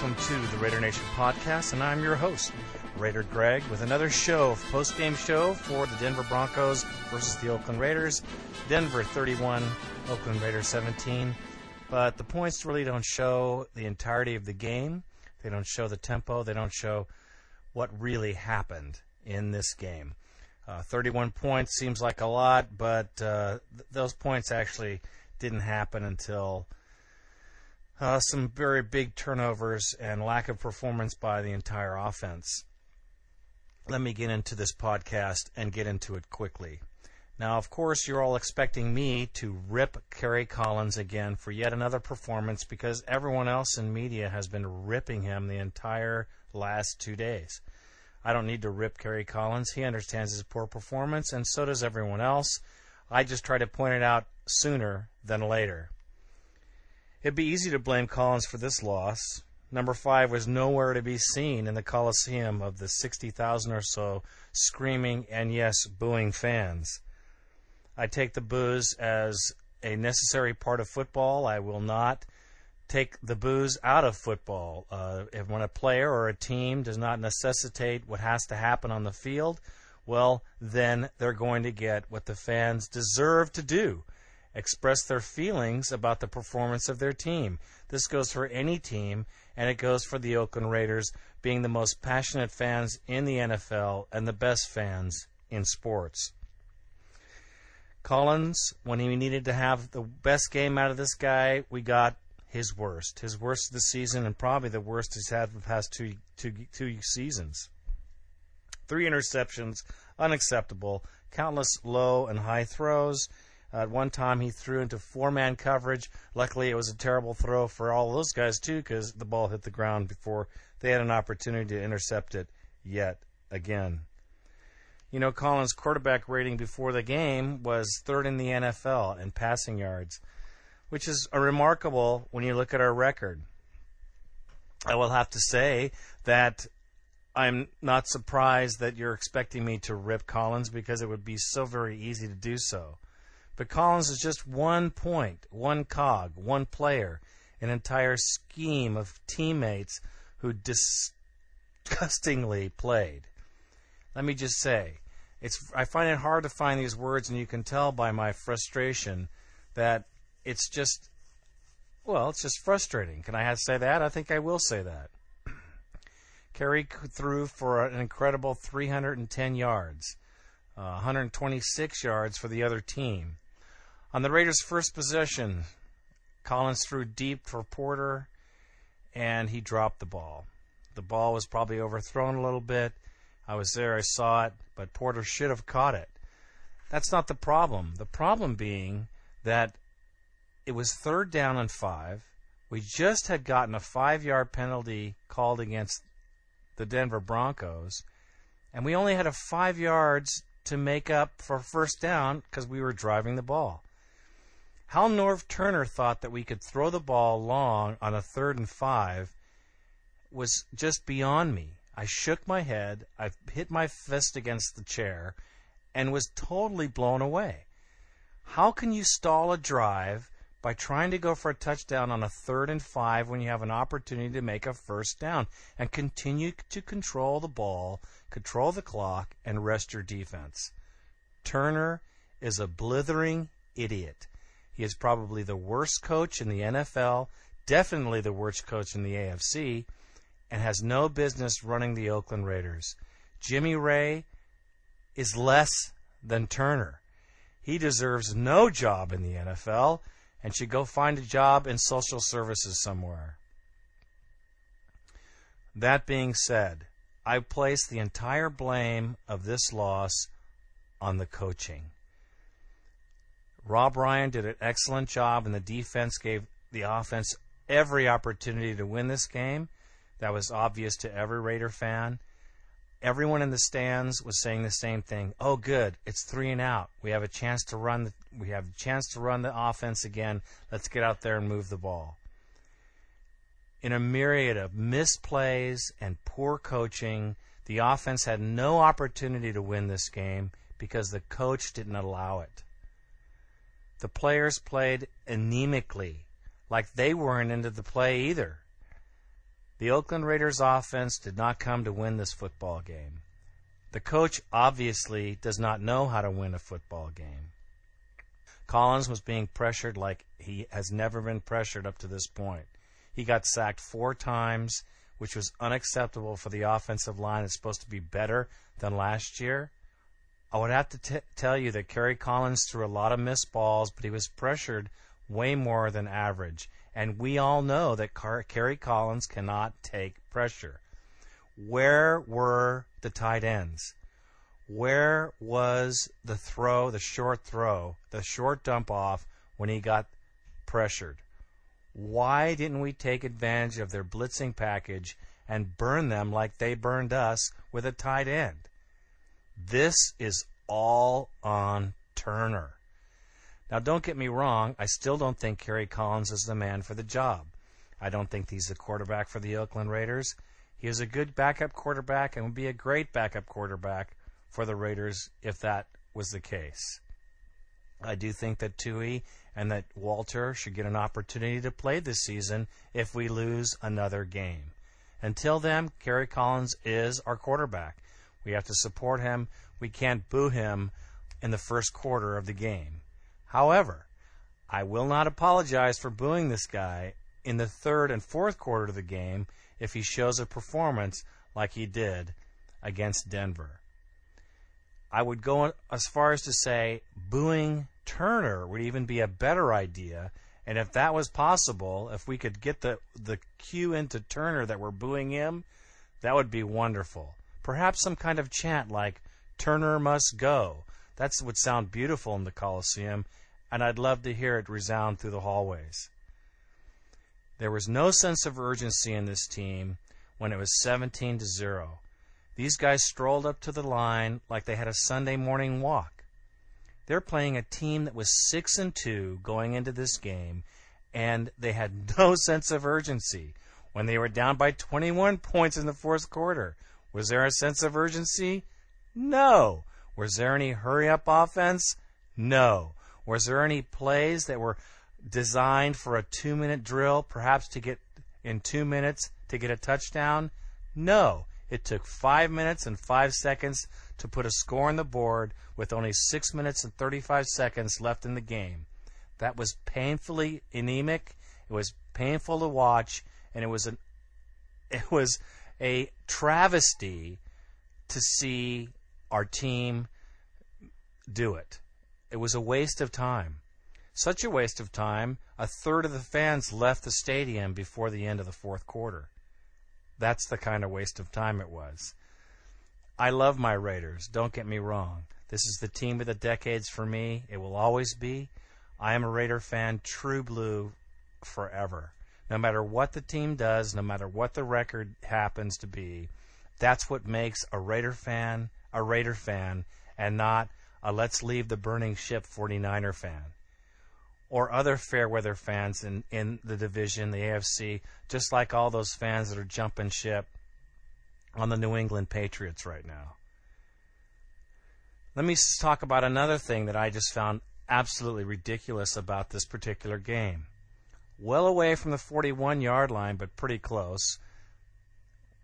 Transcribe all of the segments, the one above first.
welcome to the Raider Nation podcast. And I'm your host, Raider Greg, with another show, post game show for the Denver Broncos versus the Oakland Raiders. Denver 31, Oakland Raiders 17. But the points really don't show the entirety of the game. They don't show the tempo. They don't show what really happened in this game. Uh, 31 points seems like a lot, but uh, th- those points actually didn't happen until uh, some very big turnovers and lack of performance by the entire offense. Let me get into this podcast and get into it quickly. Now, of course, you're all expecting me to rip Kerry Collins again for yet another performance because everyone else in media has been ripping him the entire last two days. I don't need to rip Kerry Collins. He understands his poor performance, and so does everyone else. I just try to point it out sooner than later. It'd be easy to blame Collins for this loss. Number five was nowhere to be seen in the Coliseum of the 60,000 or so screaming and, yes, booing fans. I take the boos as a necessary part of football. I will not take the boos out of football. Uh, if when a player or a team does not necessitate what has to happen on the field, well, then they're going to get what the fans deserve to do express their feelings about the performance of their team. This goes for any team, and it goes for the Oakland Raiders being the most passionate fans in the NFL and the best fans in sports. Collins, when he needed to have the best game out of this guy, we got his worst. His worst of the season, and probably the worst he's had the past two, two, two seasons. Three interceptions, unacceptable. Countless low and high throws. At one time, he threw into four man coverage. Luckily, it was a terrible throw for all those guys, too, because the ball hit the ground before they had an opportunity to intercept it yet again. You know, Collins' quarterback rating before the game was third in the NFL in passing yards, which is remarkable when you look at our record. I will have to say that I'm not surprised that you're expecting me to rip Collins because it would be so very easy to do so. But Collins is just one point, one cog, one player, an entire scheme of teammates who disgustingly played. Let me just say, it's I find it hard to find these words, and you can tell by my frustration that it's just, well, it's just frustrating. Can I say that? I think I will say that. Kerry threw for an incredible 310 yards, uh, 126 yards for the other team. On the Raiders' first possession, Collins threw deep for Porter, and he dropped the ball. The ball was probably overthrown a little bit. I was there, I saw it, but Porter should have caught it. That's not the problem. The problem being that it was third down and five. We just had gotten a five yard penalty called against the Denver Broncos, and we only had a five yards to make up for first down because we were driving the ball. How Norv Turner thought that we could throw the ball long on a third and five was just beyond me. I shook my head, I hit my fist against the chair, and was totally blown away. How can you stall a drive by trying to go for a touchdown on a third and five when you have an opportunity to make a first down and continue to control the ball, control the clock, and rest your defense? Turner is a blithering idiot. He is probably the worst coach in the NFL, definitely the worst coach in the AFC, and has no business running the Oakland Raiders. Jimmy Raye is less than Turner. He deserves no job in the NFL and should go find a job in social services somewhere. That being said, I place the entire blame of this loss on the coaching. Rob Ryan did an excellent job, and the defense gave the offense every opportunity to win this game. That was obvious to every Raider fan. Everyone in the stands was saying the same thing. Oh, good, it's three and out. We have a chance to run. The, we have a chance to run the offense again. Let's get out there and move the ball. In a myriad of misplays and poor coaching, the offense had no opportunity to win this game because the coach didn't allow it. The players played anemically, like they weren't into the play either. The Oakland Raiders offense did not come to win this football game. The coach obviously does not know how to win a football game. Collins was being pressured like he has never been pressured up to this point. He got sacked four times, which was unacceptable for the offensive line. that's supposed to be better than last year. I would have to t- tell you that Kerry Collins threw a lot of missed balls, but he was pressured way more than average. And we all know that Car- Kerry Collins cannot take pressure. Where were the tight ends? Where was the throw, the short throw, the short dump off when he got pressured? Why didn't we take advantage of their blitzing package and burn them like they burned us with a tight end? This is all on Turner. Now, don't get me wrong, I still don't think Kerry Collins is the man for the job. I don't think he's the quarterback for the Oakland Raiders. He is a good backup quarterback and would be a great backup quarterback for the Raiders if that was the case. I do think that Tui and that Walter should get an opportunity to play this season if we lose another game. Until then, Kerry Collins is our quarterback. We have to support him. We can't boo him in the first quarter of the game. However, I will not apologize for booing this guy in the third and fourth quarter of the game if he shows a performance like he did against Denver. I would go as far as to say booing Turner would even be a better idea. And if that was possible, if we could get the, the cue into Turner that we're booing him, that would be wonderful. Perhaps some kind of chant like Turner must go. That would sound beautiful in the Coliseum, and I'd love to hear it resound through the hallways. There was no sense of urgency in this team when it was 17 to 0. These guys strolled up to the line like they had a Sunday morning walk. They're playing a team that was 6 and 2 going into this game and they had no sense of urgency when they were down by 21 points in the fourth quarter. Was there a sense of urgency? No. Was there any hurry up offense? No. Was there any plays that were designed for a two minute drill, perhaps to get in two minutes to get a touchdown? No. It took five minutes and five seconds to put a score on the board with only six minutes and 35 seconds left in the game. That was painfully anemic. It was painful to watch, and it was an it was a travesty to see our team do it. It was a waste of time. Such a waste of time, a third of the fans left the stadium before the end of the fourth quarter. That's the kind of waste of time it was. I love my Raiders, don't get me wrong. This is the team of the decades for me. It will always be. I am a Raider fan, true blue, forever. No matter what the team does, no matter what the record happens to be, that's what makes a Raider fan a Raider fan and not a let's leave the burning ship 49er fan or other fair weather fans in, in the division, the AFC, just like all those fans that are jumping ship on the New England Patriots right now. Let me talk about another thing that I just found absolutely ridiculous about this particular game. Well away from the 41 yard line, but pretty close,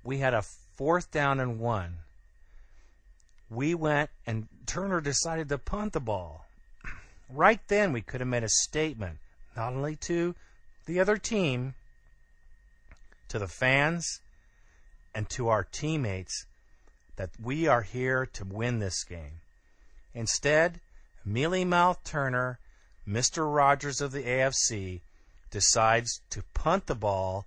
we had a fourth down and one we went and Turner decided to punt the ball. Right then, we could have made a statement, not only to the other team, to the fans, and to our teammates, that we are here to win this game. Instead, mealy mouthed Turner, Mr. Rogers of the AFC, decides to punt the ball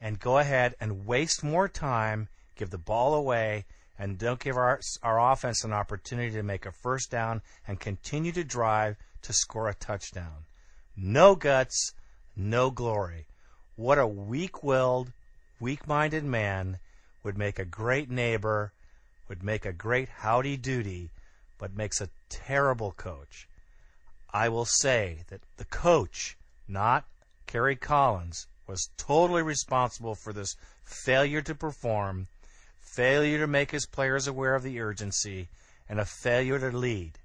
and go ahead and waste more time, give the ball away, and don't give our, our offense an opportunity to make a first down and continue to drive to score a touchdown. No guts, no glory. What a weak willed, weak minded man would make a great neighbor, would make a great howdy doody, but makes a terrible coach. I will say that the coach, not Kerry Collins, was totally responsible for this failure to perform failure to make his players aware of the urgency, and a failure to lead.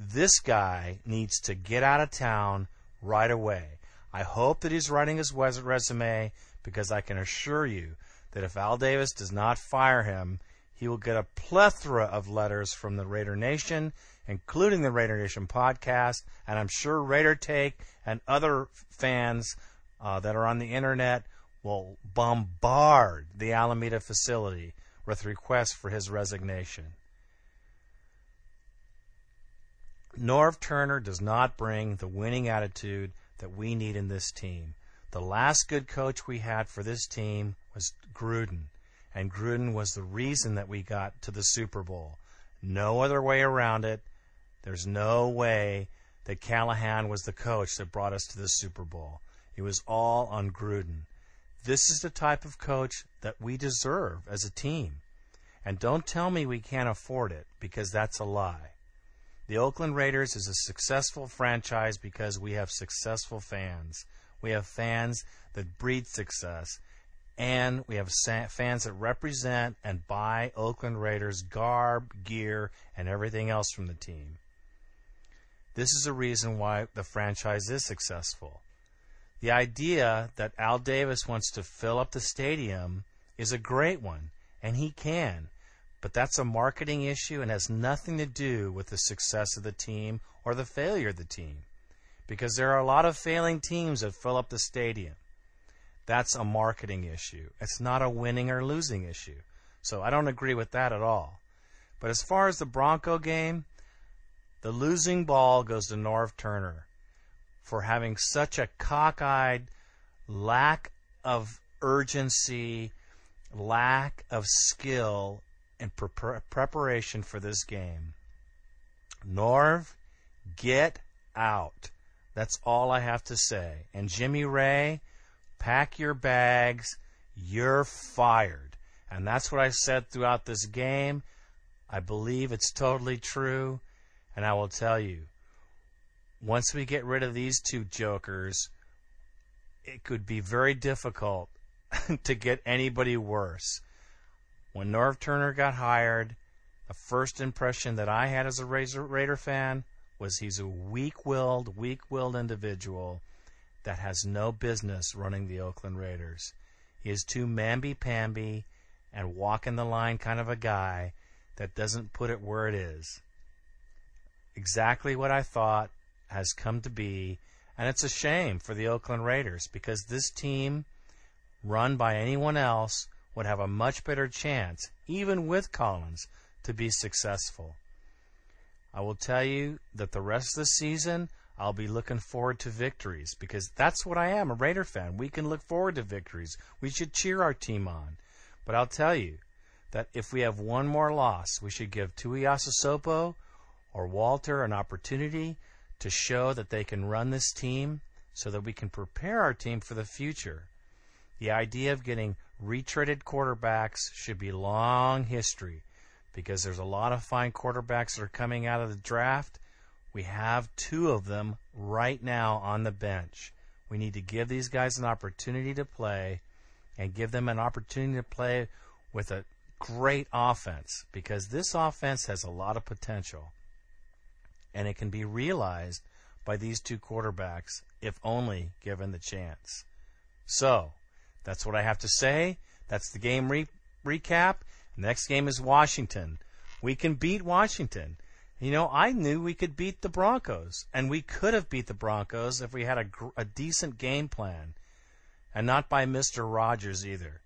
This guy needs to get out of town right away. I hope that he's writing his resume because I can assure you that if Al Davis does not fire him, he will get a plethora of letters from the Raider Nation, including the Raider Nation podcast, and I'm sure Raider Take and other fans uh, that are on the internet will bombard the Alameda facility with requests for his resignation. Norv Turner does not bring the winning attitude that we need in this team. The last good coach we had for this team was Gruden, and Gruden was the reason that we got to the Super Bowl. No other way around it. There's no way that Callahan was the coach that brought us to the Super Bowl. It was all on Gruden. This is the type of coach that we deserve as a team. And don't tell me we can't afford it, because that's a lie. The Oakland Raiders is a successful franchise because we have successful fans. We have fans that breed success. And we have fans that represent and buy Oakland Raiders garb, gear, and everything else from the team. This is a reason why the franchise is successful. The idea that Al Davis wants to fill up the stadium is a great one, and he can. But that's a marketing issue and has nothing to do with the success of the team or the failure of the team. Because there are a lot of failing teams that fill up the stadium. That's a marketing issue. It's not a winning or losing issue. So I don't agree with that at all. But as far as the Bronco game, the losing ball goes to Norv Turner for having such a cockeyed lack of urgency, lack of skill and pre- preparation for this game. Norv, get out. That's all I have to say. And Jimmy Raye, pack your bags. You're fired. And that's what I said throughout this game. I believe it's totally true. And I will tell you, once we get rid of these two jokers, it could be very difficult to get anybody worse. When Norv Turner got hired, the first impression that I had as a Raider fan was he's a weak-willed, weak-willed individual that has no business running the Oakland Raiders. He is too mamby-pamby and walk-in-the-line kind of a guy that doesn't put it where it is. Exactly what I thought has come to be, and it's a shame for the Oakland Raiders because this team, run by anyone else, would have a much better chance, even with Collins, to be successful. I will tell you that the rest of the season, I'll be looking forward to victories because that's what I am, a Raider fan. We can look forward to victories. We should cheer our team on. But I'll tell you that if we have one more loss, we should give Tuiasosopo or Walter an opportunity to show that they can run this team so that we can prepare our team for the future. The idea of getting retreaded quarterbacks should be long history because there's a lot of fine quarterbacks that are coming out of the draft. We have two of them right now on the bench. We need to give these guys an opportunity to play and give them an opportunity to play with a great offense because this offense has a lot of potential and it can be realized by these two quarterbacks if only given the chance. So, that's what I have to say. That's the game re- recap. Next game is Washington. We can beat Washington. You know, I knew we could beat the Broncos, and we could have beat the Broncos if we had a, a decent game plan, and not by Mr. Rogers either.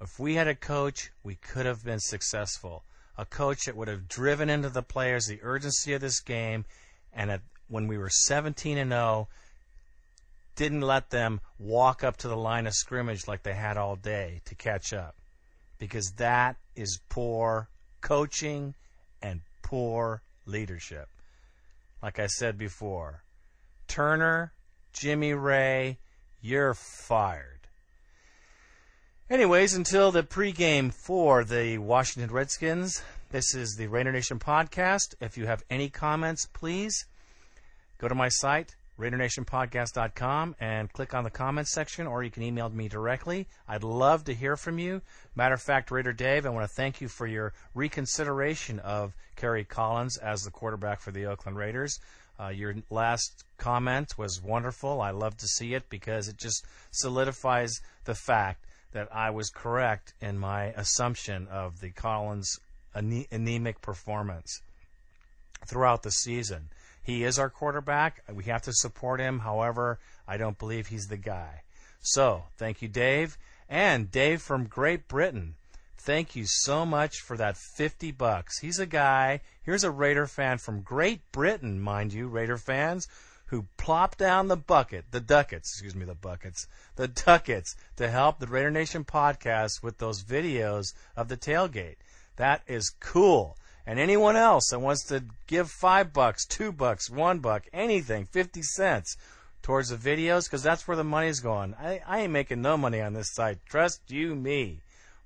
If we had a coach, we could have been successful. A coach that would have driven into the players the urgency of this game, and at, when we were 17 and 0, didn't let them walk up to the line of scrimmage like they had all day to catch up. Because that is poor coaching and poor leadership. Like I said before, Turner, Jimmy Raye, you're fired. Anyways, until the pregame for the Washington Redskins, this is the Raider Nation podcast. If you have any comments, please go to my site, RaiderNationPodcast.com and click on the comments section, or you can email me directly. I'd love to hear from you. Matter of fact, Raider Dave, I want to thank you for your reconsideration of Kerry Collins as the quarterback for the Oakland Raiders. Uh, your last comment was wonderful. I love to see it because it just solidifies the fact that I was correct in my assumption of the Collins ane- anemic performance throughout the season. He is our quarterback. We have to support him. However, I don't believe he's the guy. So, thank you, Dave. And Dave from Great Britain. Thank you so much for that 50 bucks. He's a guy, here's a Raider fan from Great Britain, mind you, Raider fans, who plopped down the bucket, the ducats, excuse me, the buckets, the ducats to help the Raider Nation podcast with those videos of the tailgate. That is cool. And anyone else that wants to give five bucks, two bucks, one buck, anything, 50 cents towards the videos, because that's where the money's going. I, I ain't making no money on this site. Trust you me.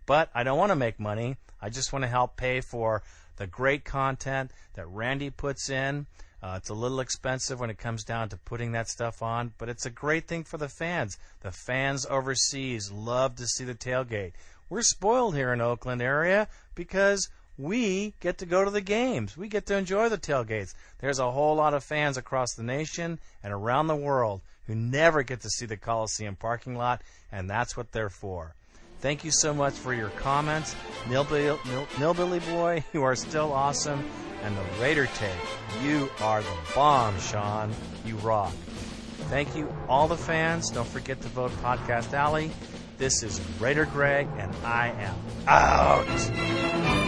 But I don't want to make money. I just want to help pay for the great content that Randy puts in. Uh, it's a little expensive when it comes down to putting that stuff on, but it's a great thing for the fans. The fans overseas love to see the tailgate. We're spoiled here in Oakland area because we get to go to the games. We get to enjoy the tailgates. There's a whole lot of fans across the nation and around the world who never get to see the Coliseum parking lot, and that's what they're for. Thank you so much for your comments. Nilbilly, Nilbilly Boy, you are still awesome. And the Raider Take, you are the bomb, Sean. You rock. Thank you, all the fans. Don't forget to vote Podcast Alley. This is Raider Greg, and I am out.